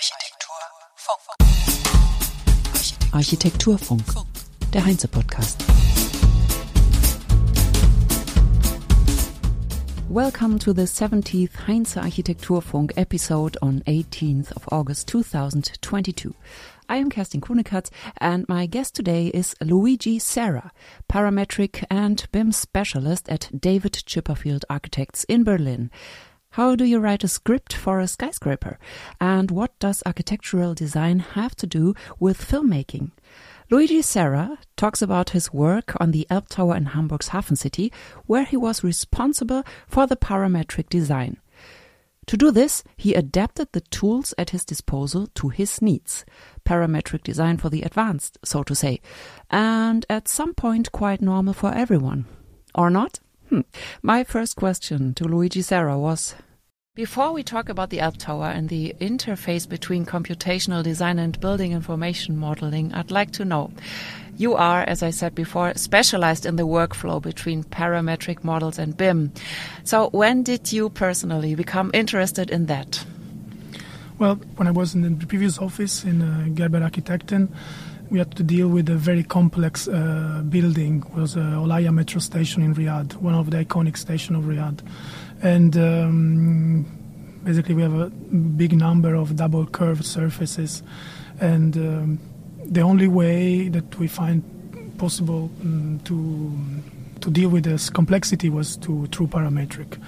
Architekturfunk. Architekturfunk, der Heinze-Podcast. Welcome to the 70th Heinze Architekturfunk episode on 18th of August 2022. I am Kerstin Kunekatz and my guest today is Luigi Serra, parametric and BIM specialist at David Chipperfield Architects in Berlin. How do you write a script for a skyscraper? And what does architectural design have to do with filmmaking? Luigi Serra talks about his work on the Elbtower in Hamburg's Hafencity, where he was responsible for the parametric design. To do this, he adapted the tools at his disposal to his needs. Parametric design for the advanced, so to say, and at some point quite normal for everyone. Or not? Hmm. My first question to Luigi Serra was before we talk about the Elbtower and the interface between computational design and building information modeling, I'd like to know you are, as I said before, specialized in the workflow between parametric models and BIM. So, when did you personally become interested in that? Well, when I was in the previous office in uh, Gerber Architekten, we had to deal with a very complex uh, building. It was uh, Olaya metro station in Riyadh, one of the iconic stations of Riyadh, and um, basically we have a big number of double curved surfaces, and um, the only way that we find possible um, to to deal with this complexity was to through parametric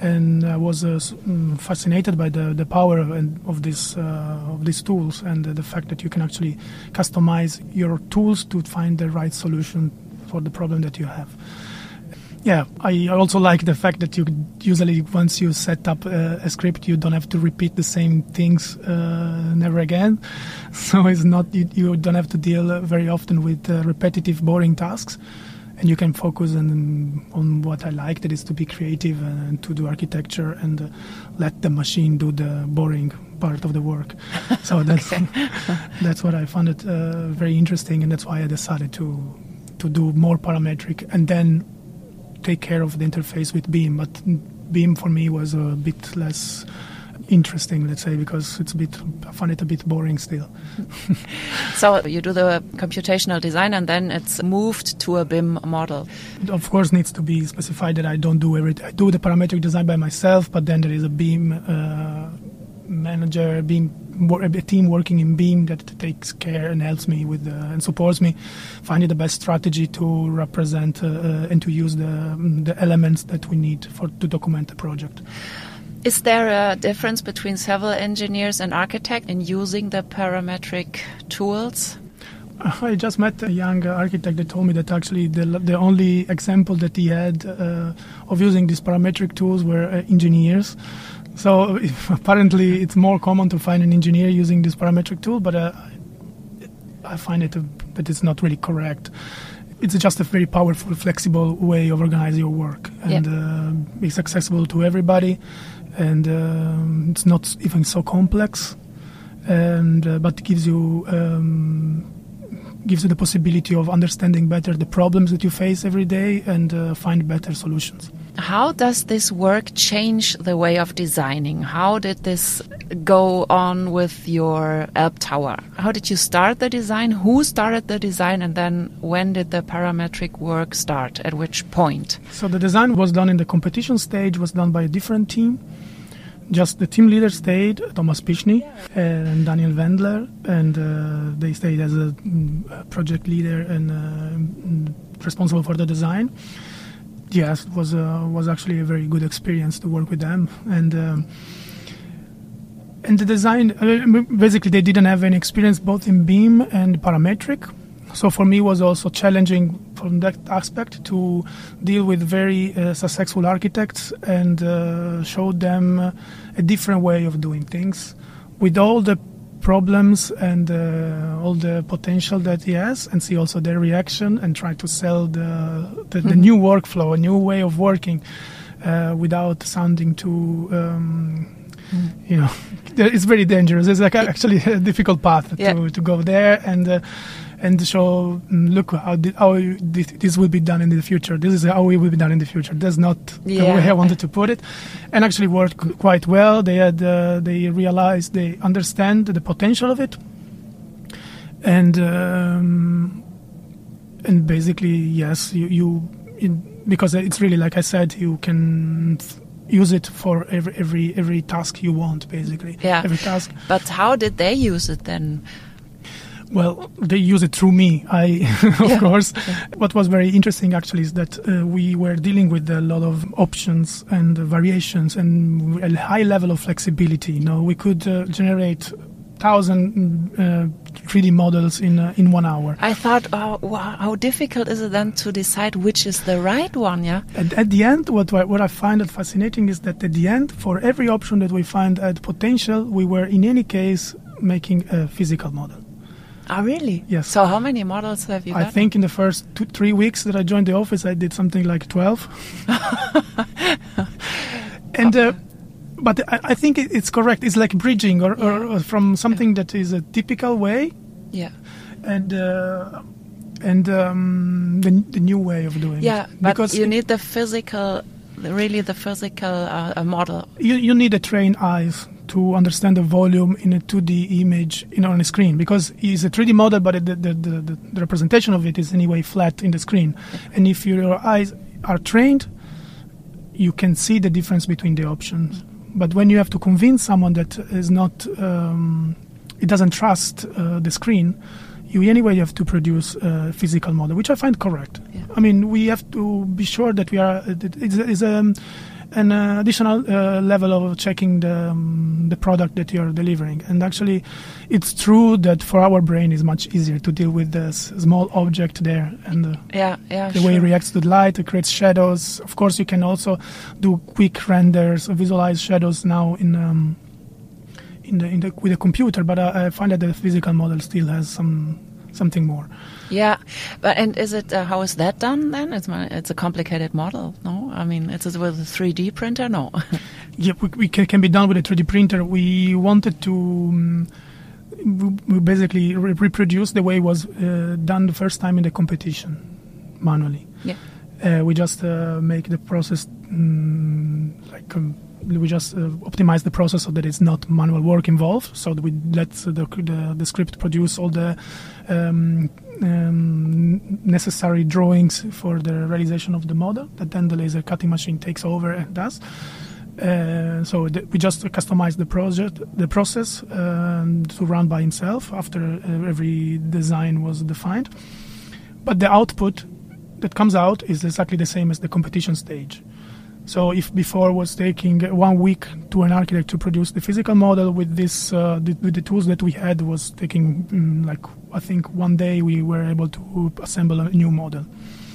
and I was uh, mm, fascinated by the, the power of, of this uh, of these tools and the fact that you can actually customize your tools to find the right solution for the problem that you have. Yeah, I also like the fact that you usually once you set up a, a script, you don't have to repeat the same things uh, never again. So it's not you, you, don't have to deal very often with uh, repetitive, boring tasks and you can focus on on what I like, that is to be creative and to do architecture and uh, let the machine do the boring part of the work. So that's that's what I found it uh, very interesting, and that's why I decided to to do more parametric and then take care of the interface with BIM. But BIM for me was a bit less interesting, let's say, because it's a bit, I find it a bit boring still. so you do the computational design and then it's moved to a BIM model. It of course needs to be specified that I don't do everything. I do the parametric design by myself, but then there is a BIM uh, manager, BIM a team working in BIM that takes care and helps me with and supports me finding the best strategy to represent uh, uh, and to use the the elements that we need for to document the project. Is there a difference between civil engineers and architects in using the parametric tools? I just met a young architect that told me that actually the, the only example that he had uh, of using these parametric tools were uh, engineers. So apparently, it's more common to find an engineer using this parametric tool, but uh, I find it a, that it's not really correct. It's just a very powerful, flexible way of organizing your work, and uh, it's accessible to everybody and um, it's not even so complex, and uh, but gives you um, gives you the possibility of understanding better the problems that you face every day and uh, find better solutions. How does this work change the way of designing? How did this go on with your Elbtower? How did you start the design? Who started the design? And then when did the parametric work start? At which point? So the design was done in the competition stage, was done by a different team just the team leader stayed, Thomas Pichny and Daniel Wendler, and uh, they stayed as a, mm, project leader and uh, responsible for the design. Yes, it was uh, was actually a very good experience to work with them, and um, and the design basically they didn't have any experience both in BIM and parametric so for me, it was also challenging from that aspect to deal with very uh, successful architects and uh, show them a different way of doing things with all the problems and uh, all the potential that he has and see also their reaction and try to sell the, the, the mm-hmm. new workflow, a new way of working uh, without sounding too, um, mm. you know, it's very dangerous. It's like actually a difficult path yeah. to, to go there and uh, and show mm, look how thi- how this, this will be done in the future. This is how it will be done in the future. That's not the Yeah. way I wanted to put it, and actually worked quite well. They had uh, they realized they understand the potential of it, and um, and basically yes, you you in, because it's really like I said, you can. Use it for every every every task you want basically Yeah. every task But how did they use it then? Well, they use it through me, I, of Yeah. course. What was very interesting actually is that uh, we were dealing with a lot of options and variations and a high level of flexibility. You know, we could uh, generate thousand uh, 3D models in uh, in one hour. I thought, oh, wow, how difficult is it then to decide which is the right one? Yeah. At, at the end, what I, what I find it fascinating is that at the end, for every option that we find at potential, we were in any case making a physical model. Oh, really? Yes. So how many models have you I got? think in the first two, three weeks that I joined the office, I did something like 12. and, uh, but I, I think it, it's correct. It's like bridging or, or, or from something that is a typical way yeah. and, uh, and um, the, the new way of doing Yeah, it. but because you need the physical, really the physical uh, model. you, you need a trained eyes to understand the volume in a 2D image on a screen because it's a 3D model, but the, the, the, the, the representation of it is anyway flat in the screen. And if your eyes are trained, you can see the difference between the options. But when you have to convince someone that is not, um, it doesn't trust uh, the screen, you anyway have to produce a physical model, which I find correct. Yeah. I mean, we have to be sure that we are. It's, it's um, an uh, additional uh, level of checking the um, the product that you are delivering. And actually, it's true that for our brain is much easier to deal with this small object there and uh, Yeah, yeah. the way it reacts to the light. It creates shadows. Of course, you can also do quick renders, visualize shadows now in. Um, in the, in the, with a computer, but I, I find that the physical model still has some something more. Yeah, but and is it uh, how is that done then? It's my, it's a complicated model, no? I mean, it's with a 3D printer, no? Yeah, we, we can, can be done with a 3D printer. We wanted to um, we- basically re- reproduce the way it was uh, done the first time in the competition manually. yeah. Uh, we just uh, make the process mm, like um, we just uh, optimize the process so that it's not manual work involved. So we let the, the, the script produce all the um, um, necessary drawings for the realization of the model that then the laser cutting machine takes over and does. Uh, so we just customize the project, the process um, to run by himself after uh, every design was defined. But the output that comes out is exactly the same as the competition stage. So if before was taking one week to an architect to produce the physical model with this uh, the, with the tools that we had was taking mm, like I think one day we were able to assemble a new model,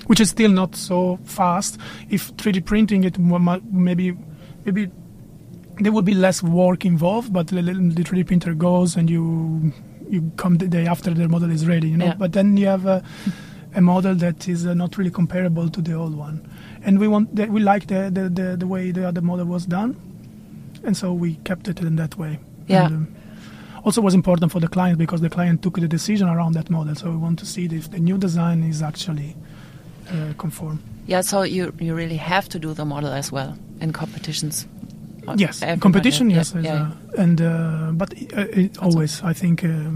which is still not so fast. If 3D printing it maybe maybe there would be less work involved, but the, the 3D printer goes and you you come the day after the model is ready, you know. Yeah. But then you have a, a model that is uh, not really comparable to the old one, and we want that we like the, the, the, the way the other model was done, and so we kept it in that way. Yeah. And, um, also was important for the client because the client took the decision around that model, so we want to see if the new design is actually uh, conform. Yeah, so you you really have to do the model as well in competitions. Yes, everybody- competition. yes, is, yeah, uh, and uh, but uh, it always I think uh,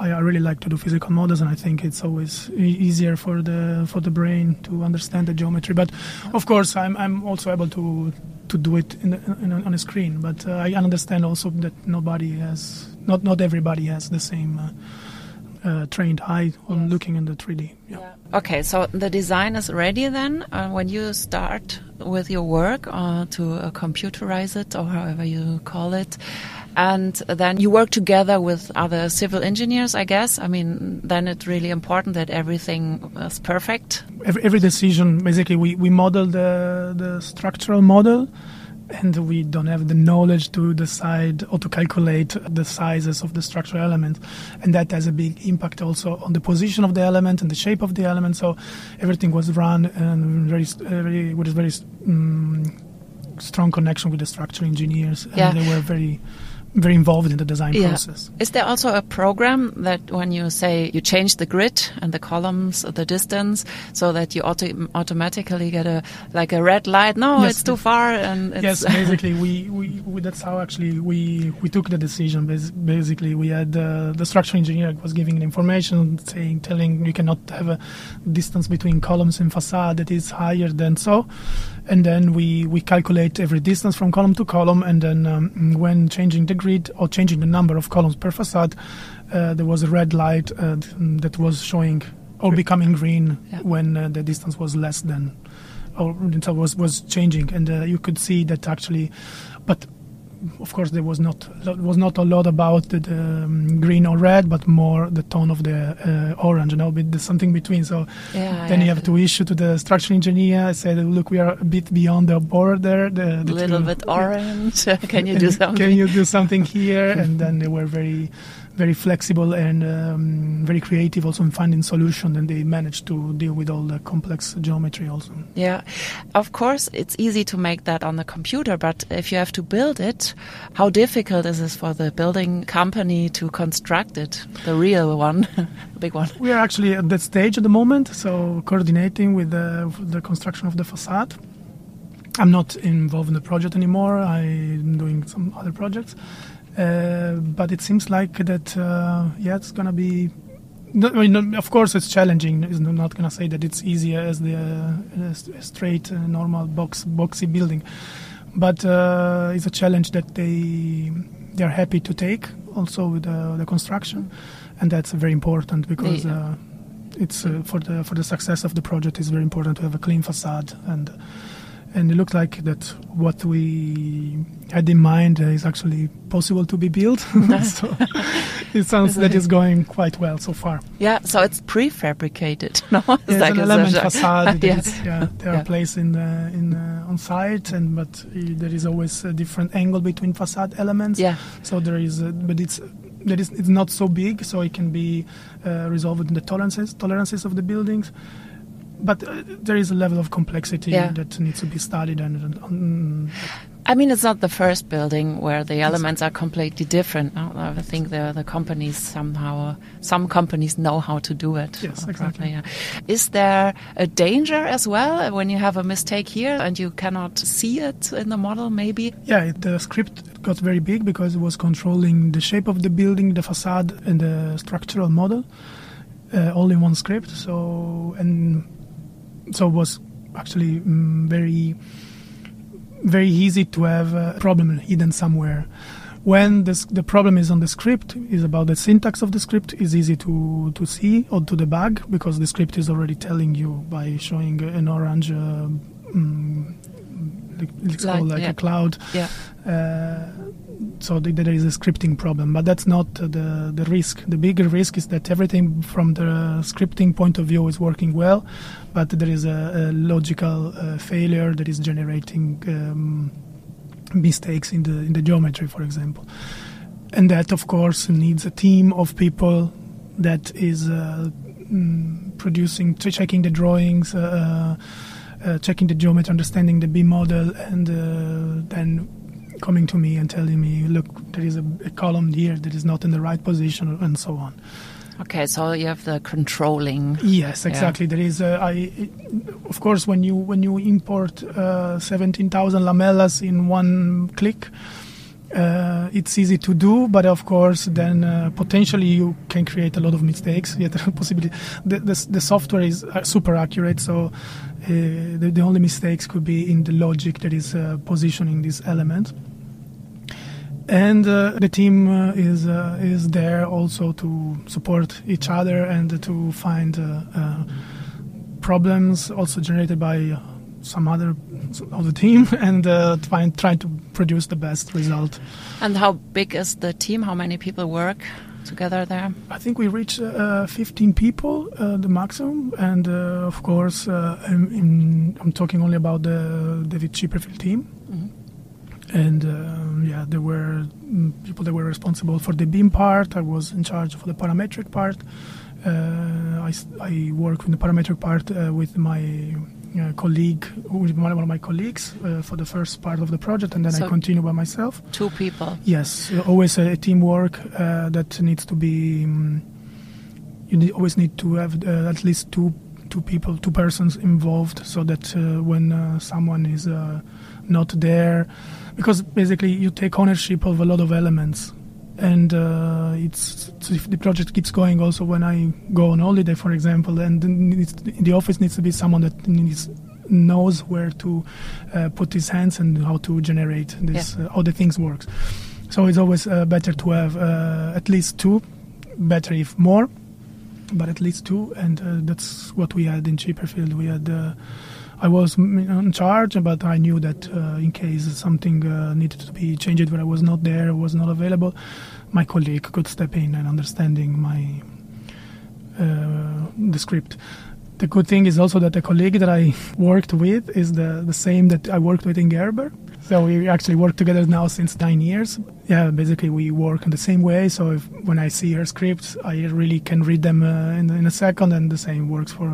I, I really like to do physical models, and I think it's always e- easier for the for the brain to understand the geometry. But of course, I'm I'm also able to to do it in, the, in on a screen. But uh, I understand also that nobody has not not everybody has the same. Uh, uh, trained eye on Yes. looking in the 3D. Yeah. Okay, so the design is ready then. Uh, when you start with your work uh, to uh, computerize it or however you call it, and then you work together with other civil engineers, I guess. I mean, then it's really important that everything is perfect. every, every decision basically we, we model the, the structural model and we don't have the knowledge to decide or to calculate the sizes of the structural element and that has a big impact also on the position of the element and the shape of the element so everything was run and very, very with a very um, strong connection with the structural engineers and Yeah. they were very very involved in the design yeah. process. Is there also a program that when you say you change the grid and the columns, the distance, so that you auto automatically get a like a red light? No, yes, it's too far. And yes, basically we, we, we, that's how actually we we took the decision. Basically, we had uh, the structural engineer was giving information saying telling you cannot have a distance between columns and facade that is higher than so and then we, we calculate every distance from column to column and then um, when changing the grid or changing the number of columns per facade uh, there was a red light uh, that was showing or becoming green yeah. when uh, the distance was less than or was was changing and uh, you could see that actually but of course, there was not was not a lot about the, the um, green or red, but more the tone of the uh, orange, you know, with something between. So yeah, then yeah. you have to issue to the structural engineer, say, look, we are a bit beyond the border. The, the little bit orange. Can you do something? Can you do something here? and then they were very very flexible and um, very creative also in finding solutions and they managed to deal with all the complex geometry also yeah of course it's easy to make that on the computer but if you have to build it how difficult is it for the building company to construct it the real one the big one we are actually at that stage at the moment so coordinating with the, the construction of the facade I'm not involved in the project anymore. I'm doing some other projects. Uh, but it seems like that, uh, yeah, it's gonna be. I mean, of course, it's challenging. I'm not gonna say that it's easier as the uh, straight, normal box boxy building, but it's a challenge that they they are happy to take also with the construction, and that's very important because. Yeah. it's for the for the success of the project. It's very important to have a clean facade and and it looked like that what we had in mind is actually possible to be built. so it sounds that it's going quite well so far. Yeah, so it's prefabricated. No, it's yeah, like an element facade. yeah. Is, yeah, they are yeah. placed in the, in uh, on site, and but there is always a different angle between facade elements. Yeah. So there is, a, but it's that is it's not so big, so it can be uh, resolved in the tolerances tolerances of the buildings but uh, there is a level of complexity yeah. that needs to be studied and, um, I mean, it's not the first building where the elements are completely different. I think the the companies somehow, some companies know how to do it. Yes, exactly. Yeah. Is there a danger as well when you have a mistake here and you cannot see it in the model? Maybe. Yeah, the script got very big because it was controlling the shape of the building, the facade, and the structural model, uh, all in one script. So and so it was actually um, very very easy to have a problem hidden somewhere when this, the problem is on the script is about the syntax of the script is easy to, to see or to debug because the script is already telling you by showing an orange uh, um, it's like, called like yeah. a cloud yeah. Uh, so there is a scripting problem, but that's not the the risk. The bigger risk is that everything from the scripting point of view is working well, but there is a, a logical uh, failure that is generating um, mistakes in the in the geometry, for example, and that of course needs a team of people that is uh, mm, producing, checking the drawings. Uh, uh, checking the geometry, understanding the B model, and uh, then coming to me and telling me, look, there is a, a, column here that is not in the right position, and so on. Okay, so you have the controlling. Yes, exactly. Yeah. There is, a, I, of course, when you when you import uh, seventeen thousand lamellas in one click. Uh, it's easy to do, but of course, then uh, potentially you can create a lot of mistakes. Yet, possibility the, the, the software is uh, super accurate, so uh, the, the, only mistakes could be in the logic that is uh, positioning this element and uh, the team uh, is uh, is there also to support each other and to find uh, uh, problems also generated by some other of the team and find try to produce the best result. And how big is the team? How many people work? together there? I think we reached uh, 15 people, uh, the maximum, and uh, of course, I'm, in, I'm, talking only about the David Chipperfield team. Mm and um, yeah, there were mm, people that were responsible for the BIM part. I was in charge for the parametric part. Uh, I, I work with the parametric part uh, with my uh, colleague, with one of my colleagues uh, for the first part of the project, and then So- I continue by myself. Two people. Yes, always a teamwork uh, that needs to be. Um, you need, always need to have uh, at least two two people, two persons involved, so that uh, when uh, someone is uh, not there, because basically you take ownership of a lot of elements, and uh, it's so if the project keeps going. Also, when I go on holiday, for example, and the office needs to be someone that needs knows where to uh, put his hands and how to generate this, uh, how the things works. So it's always uh, better to have uh, at least two, better if more, but at least two, and uh, that's what we had in Chipperfield. We had. I was in charge, but I knew that uh, in case something uh, needed to be changed where I was not there, was not available, my colleague could step in and understanding my uh, the script. The good thing is also that the colleague that I worked with is the, the same that I worked with in Gerber. So we actually work together now since nine years. Yeah, basically we work in the same way. So if, when I see her scripts, I really can read them uh, in, in a second, and the same works for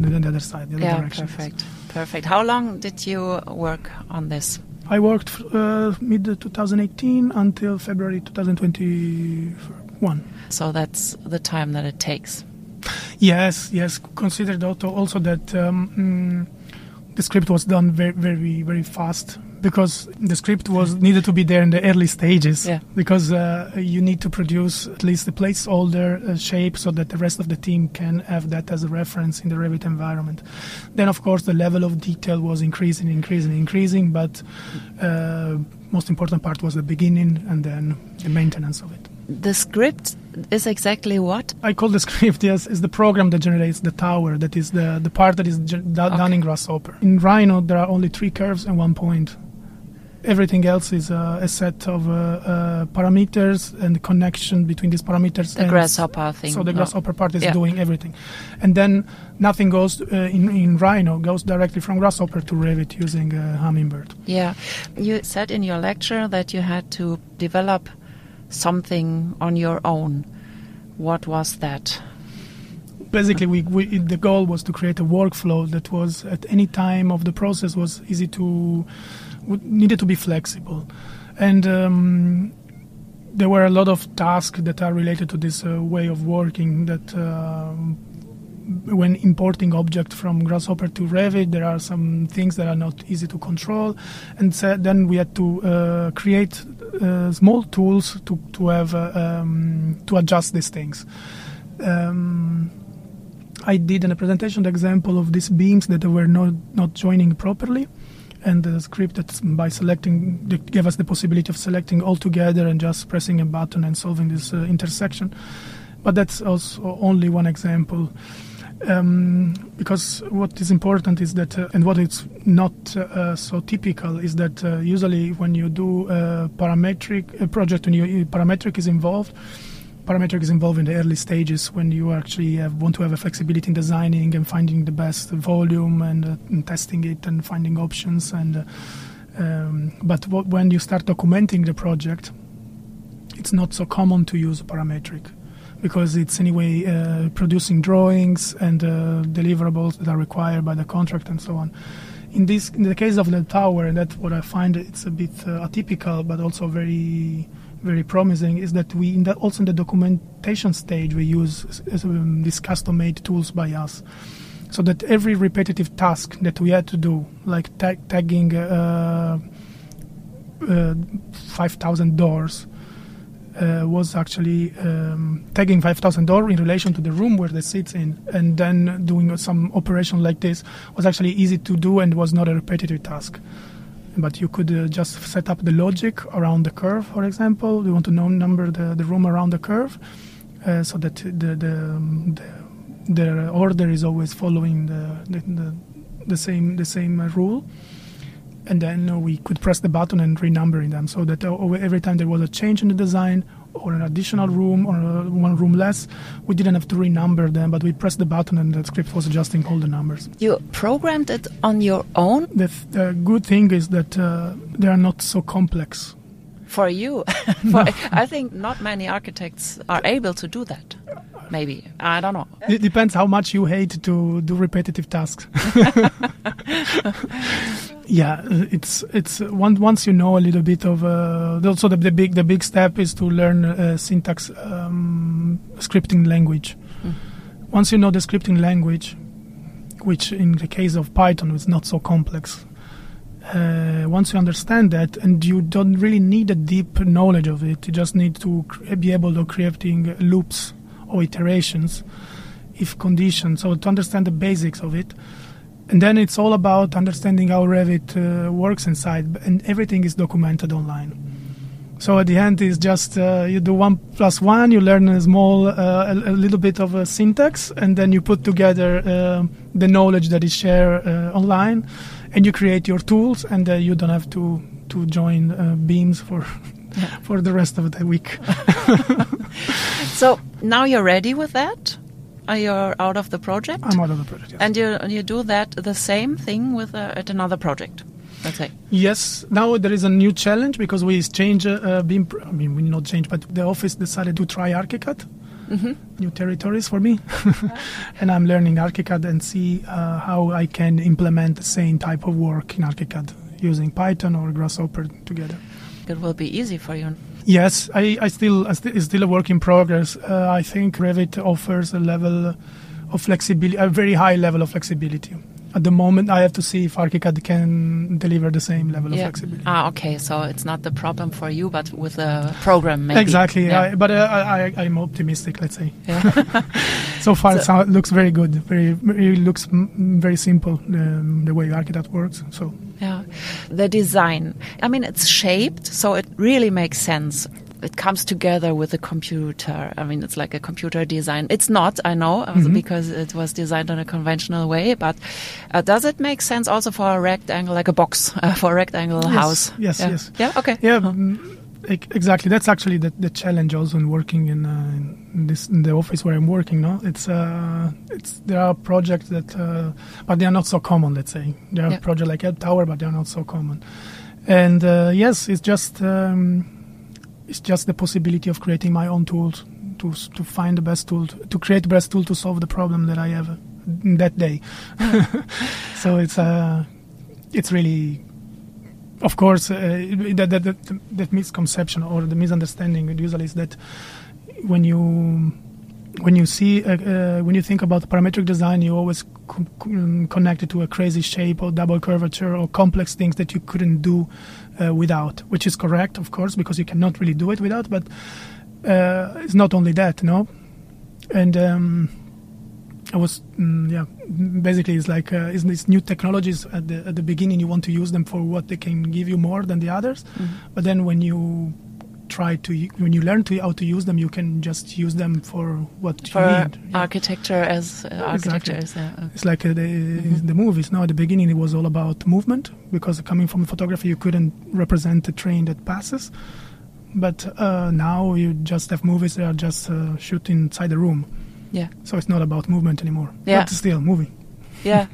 the, in the other side, the other Yeah, direction. perfect. Perfect. How long did you work on this? I worked uh, mid 2018 until February 2021. So that's the time that it takes. Yes, yes. Considered also also that um, mm, the script was done very, very, very fast because the script was needed to be there in the early stages. Yeah. Because uh, you need to produce at least the placeholder uh, shape so that the rest of the team can have that as a reference in the Revit environment. Then, of course, the level of detail was increasing, increasing, increasing. But uh, most important part was the beginning and then the maintenance of it. The script is exactly what? I call the script, yes, is the program that generates the tower. That is the, the part that is gen- do- done in Grasshopper. In Rhino, there are only three curves and one point. Everything else is uh, a set of uh, uh, parameters and the connection between these parameters. The grasshopper thing. So the Oh. grasshopper part is Yeah. doing everything, and then nothing goes uh, in in Rhino goes directly from Grasshopper to Revit using uh, Hummingbird. Yeah. You said in your lecture that you had to develop something on your own. What was that? basically we, we the goal was to create a workflow that was at any time of the process was easy to needed to be flexible. And um, there were a lot of tasks that are related to this uh, way of working that um, when importing object from grasshopper to revit there are some things that are not easy to control. And so then we had to uh, create uh, small tools to, to have uh, um, to adjust these things. Um, I did in a presentation the example of these beams that were not, not joining properly, and the script that by selecting gave us the possibility of selecting all together and just pressing a button and solving this uh, intersection. But that's also only one example. Um, because what is important is that, uh, and what is not uh, so typical is that uh, usually when you do a parametric a project, when you parametric is involved, parametric is involved in the early stages when you actually have, want to have a flexibility in designing and finding the best volume and, uh, and testing it and finding options and uh, um, but when you start documenting the project it's not so common to use parametric because it's anyway uh, producing drawings and uh, deliverables that are required by the contract and so on. In this in the case of the tower that's what i find it's a bit uh, atypical but also very very promising is that we in the, also in the documentation stage we use um, these custom made tools by us. So that every repetitive task that we had to do like tag- tagging uh, uh, 5000 doors uh, was actually um, tagging 5000 door in relation to the room where they sit in and then doing some operation like this was actually easy to do and was not a repetitive task but you could uh, just set up the logic around the curve for example. You want to number the, the room around the curve uh, so that the the, the order is always following the the, the, the same the same uh, rule. And then uh, we could press the button and renumbering them so that uh, every time there was a change in the design or an additional room or uh, one room less, we didn't have to renumber them, but we pressed the button and the script was adjusting all the numbers. You programmed it on your own The, th- the good thing is that uh, they are not so complex. for you. for, I think not many architects are able to do that. maybe. I don't know. It depends how much you hate to do repetitive tasks. yeah, it's it's one, once you know a little bit of uh, also the, the big the big step is to learn uh, syntax um, scripting language. Mm. Once you know the scripting language, which in the case of Python is not so complex. Uh, once you understand that, and you don't really need a deep knowledge of it, you just need to be able to creating loops or iterations, if conditions, so to understand the basics of it. And then it's all about understanding how Revit uh, works inside, and everything is documented online. So at the end, it's just uh, you do one plus one, you learn a small, uh, a, a, little bit of a syntax, and then you put together uh, the knowledge that is shared uh, online, and you create your tools, and uh, you don't have to to join uh, beams for yeah. for the rest of the week. so now you're ready with that. Are out of the project? I'm out of the project. Yes. And you you do that the same thing with at another project let's say. Yes, now there is a new challenge because we change. Uh, being, I mean, we not change, but the office decided to try ArchiCAD. Mm-hmm. New territories for me, and I'm learning ArchiCAD and see uh, how I can implement the same type of work in ArchiCAD using Python or Grasshopper together. It will be easy for you. Yes, I, I still I st- it's still a work in progress. Uh, I think Revit offers a level of flexibility, a very high level of flexibility at the moment I have to see if ArchiCAD can deliver the same level yeah. of flexibility. Ah, okay. So it's not the problem for you, but with the program, maybe. Exactly. Yeah. I, but uh, I, am optimistic. Let's say. Yeah. so far, so, it looks very good. Very, it looks very simple um, the way ArchiCAD works. So. Yeah, the design. I mean, it's shaped, so it really makes sense it comes together with a computer. I mean, it's like a computer design. It's not, I know, uh, mm-hmm. because it was designed in a conventional way. But uh, does it make sense also for a rectangle, like a box uh, for a rectangle yes, house? Yes, yeah. yes. Yeah. Okay. Yeah. Uh-huh. Exactly. That's actually the, the challenge also in working in, uh, in this in the office where I'm working. No, it's uh, it's there are projects that, uh, but they are not so common. Let's say there are yeah. projects like Elbtower, but they are not so common. And uh, yes, it's just um, it's just the possibility of creating my own tools to to find the best tool to, to create the best tool to solve the problem that I have that day. so it's uh, it's really, of course, uh, that, that, that that misconception or the misunderstanding usually is that when you when you see uh, uh, when you think about parametric design, you always co- connect it to a crazy shape or double curvature or complex things that you couldn't do uh, without, which is correct, of course, because you cannot really do it without. But uh, it's not only that, no. And um, I was, mm, yeah, basically, it's like uh, these new technologies at the at the beginning you want to use them for what they can give you more than the others, mm-hmm. but then when you try to when you learn to how to use them, you can just use them for what for you need. Architecture as uh, architecture exactly. uh, It's like uh, the, mm-hmm. the movies. Now at the beginning it was all about movement because coming from photography you couldn't represent a train that passes. But uh, now you just have movies that are just uh, inside the room. Yeah. So it's not about movement anymore. Yeah. But still moving. Yeah.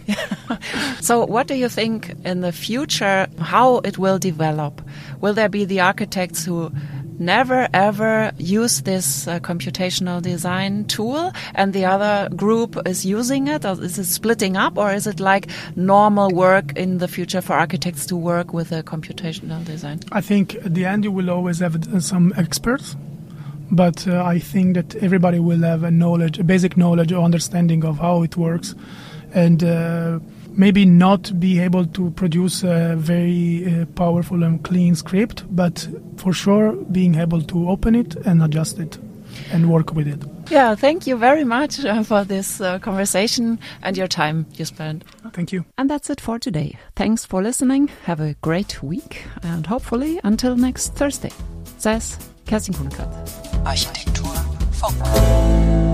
so, what do you think in the future how it will develop? Will there be the architects who never ever use this uh, computational design tool and the other group is using it? Or is it splitting up or is it like normal work in the future for architects to work with a computational design? I think at the end you will always have some experts but uh, I think that everybody will have a knowledge, a basic knowledge or understanding of how it works, and uh, maybe not be able to produce a very uh, powerful and clean script, but for sure being able to open it and adjust it and work with it. Yeah, thank you very much uh, for this uh, conversation and your time you spent. Thank you. And that's it for today. Thanks for listening. Have a great week and hopefully until next Thursday. Says Kerstin Kuhnekatz. Architektur Funk.